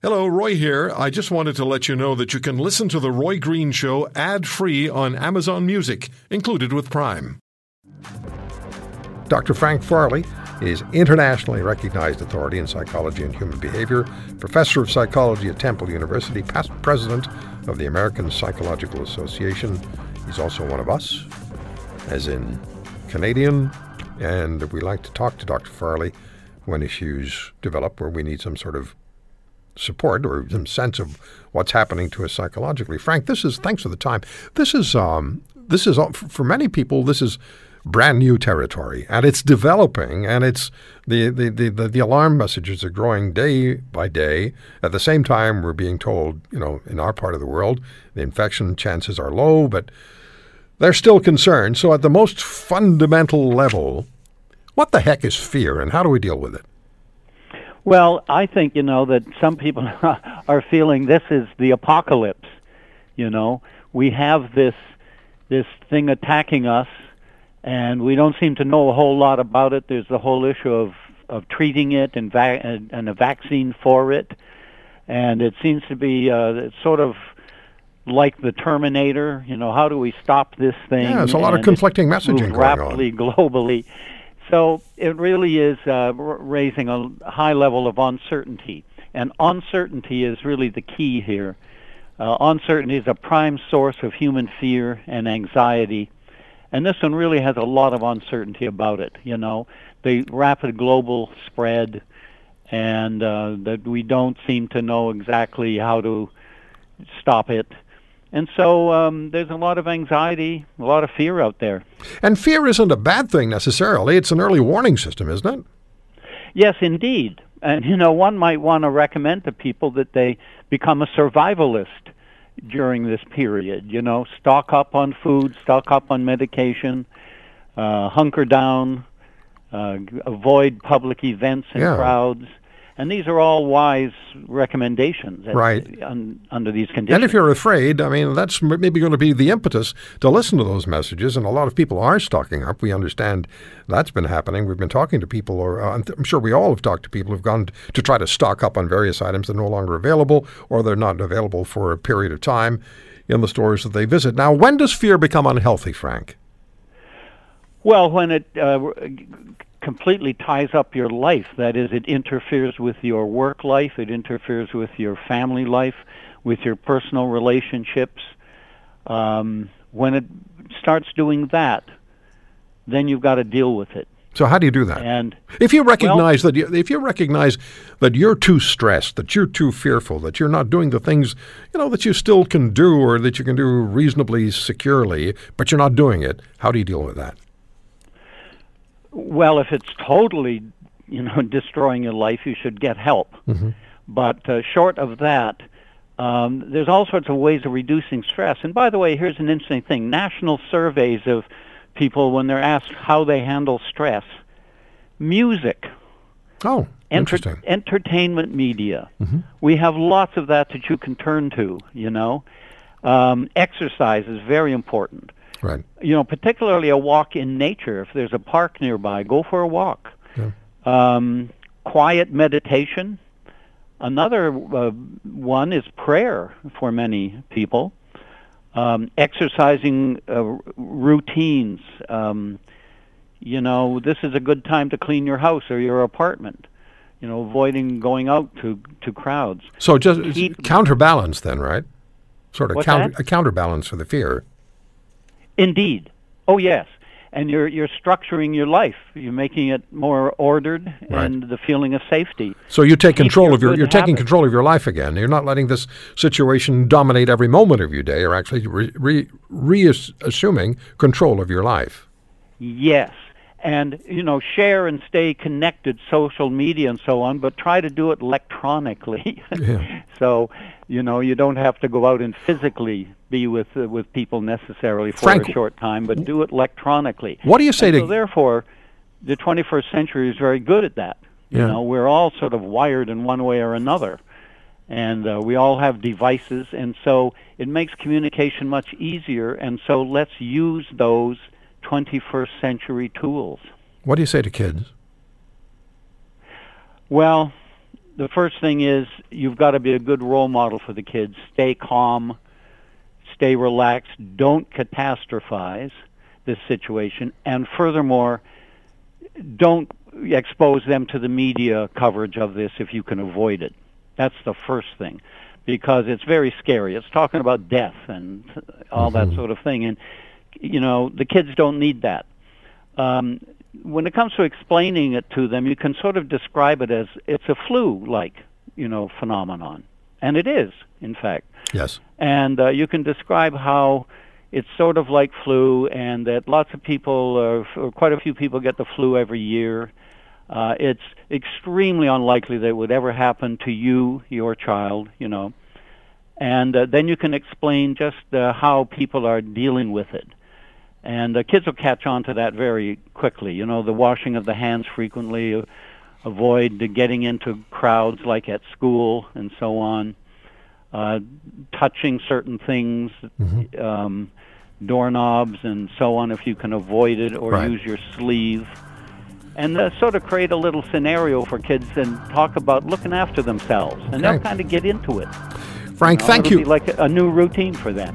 Hello, Roy here. I just wanted to let you know that you can listen to The Roy Green Show ad free on Amazon Music, included with Prime. Dr. Frank Farley is internationally recognized authority in psychology and human behavior, professor of psychology at Temple University, past president of the American Psychological Association. He's also one of us, as in Canadian, and we like to talk to Dr. Farley when issues develop where we need some sort of support or some sense of what's happening to us psychologically. Frank, this is thanks for the time. This is um, this is for many people. This is brand new territory, and it's developing, and it's the the, the, the, the alarm messages are growing day by day. At the same time, we're being told, you know, in our part of the world, the infection chances are low, but they're still concerned. So, at the most fundamental level, what the heck is fear, and how do we deal with it? Well, I think you know that some people are feeling this is the apocalypse. You know, we have this this thing attacking us, and we don't seem to know a whole lot about it. There's the whole issue of of treating it and va- and a vaccine for it, and it seems to be uh, sort of like the Terminator. You know, how do we stop this thing? Yeah, there's a lot of conflicting messaging going rapidly on. globally. So it really is uh, raising a high level of uncertainty. And uncertainty is really the key here. Uh, uncertainty is a prime source of human fear and anxiety. And this one really has a lot of uncertainty about it. You know, the rapid global spread, and uh, that we don't seem to know exactly how to stop it. And so um, there's a lot of anxiety, a lot of fear out there. And fear isn't a bad thing necessarily. It's an early warning system, isn't it? Yes, indeed. And, you know, one might want to recommend to people that they become a survivalist during this period. You know, stock up on food, stock up on medication, uh, hunker down, uh, avoid public events and Yeah. crowds. And these are all wise recommendations at- Right. un, under these conditions. And if you're afraid, I mean, that's maybe going to be the impetus to listen to those messages. And a lot of people are stocking up. We understand that's been happening. We've been talking to people, or uh, I'm sure we all have talked to people who've gone to try to stock up on various items that are no longer available, or they're not available for a period of time in the stores that they visit. Now, when does fear become unhealthy, Frank? Well, when it uh, completely ties up your life, that is, it interferes with your work life, it interferes with your family life, with your personal relationships. Um, when it starts doing that, then you've got to deal with it. So, how do you do that? And If you recognize that, you, if you recognize that you're too stressed, that you're too fearful, that you're not doing the things, you know, that you still can do or that you can do reasonably securely, but you're not doing it, how do you deal with that? Well, if it's totally, you know, destroying your life, you should get help. But uh, short of that, um, there's all sorts of ways of reducing stress. And by the way, here's an interesting thing: national surveys of people when they're asked how they handle stress, music, Oh, enter- interesting. entertainment media. We have lots of that that you can turn to. You know, um, exercise is very important Right. you know, particularly a walk in nature. If there's a park nearby, go for a walk. Yeah. Um, quiet meditation. Another uh, one is prayer for many people. Um, exercising uh, routines. Um, you know, this is a good time to clean your house or your apartment. You know, avoiding going out to to crowds. So just Keep- counterbalance then, right? Sort of counter, a counterbalance for the fear. Indeed. Oh yes. And you're you're structuring your life. You're making it more ordered Right. and the feeling of safety. So you take Keep control your of your you're taking control of your life again. You're not letting this situation dominate every moment of your day. You're actually re, re, reassuming control of your life. Yes. And you know, share and stay connected, social media and so on, but try to do it electronically. Yeah. so, you know, you don't have to go out and physically be with uh, with people necessarily for Frank- a short time, but do it electronically. What do you say And to so therefore, the 21st century is very good at that. You know, we're all sort of wired in one way or another, and uh, we all have devices, and so it makes communication much easier. And so let's use those 21st century tools. what do you say to kids? Well, the first thing is you've got to be a good role model for the kids. Stay calm, stay relaxed, don't catastrophize this situation, and furthermore, don't expose them to the media coverage of this if you can avoid it. That's the first thing, because it's very scary. It's talking about death and all Mm-hmm. that sort of thing, and you know the kids don't need that. Um, when it comes to explaining it to them, you can sort of describe it as it's a flu-like, you know, phenomenon, and it is, in fact. Yes. And uh, you can describe how it's sort of like flu, and that lots of people, uh, or quite a few people, get the flu every year. Uh, it's extremely unlikely that it would ever happen to you, your child, you know. And uh, then you can explain just uh, how people are dealing with it. And uh, kids will catch on to that very quickly. You know, the washing of the hands frequently, uh, avoid the getting into crowds like at school and so on, uh, touching certain things, um, doorknobs and so on if you can avoid it, or Right. use your sleeve. And uh, sort of create a little scenario for kids and talk about looking after themselves. And they'll kind of get into it. Frank, know, thank it'll you. Be like a, a new routine for them.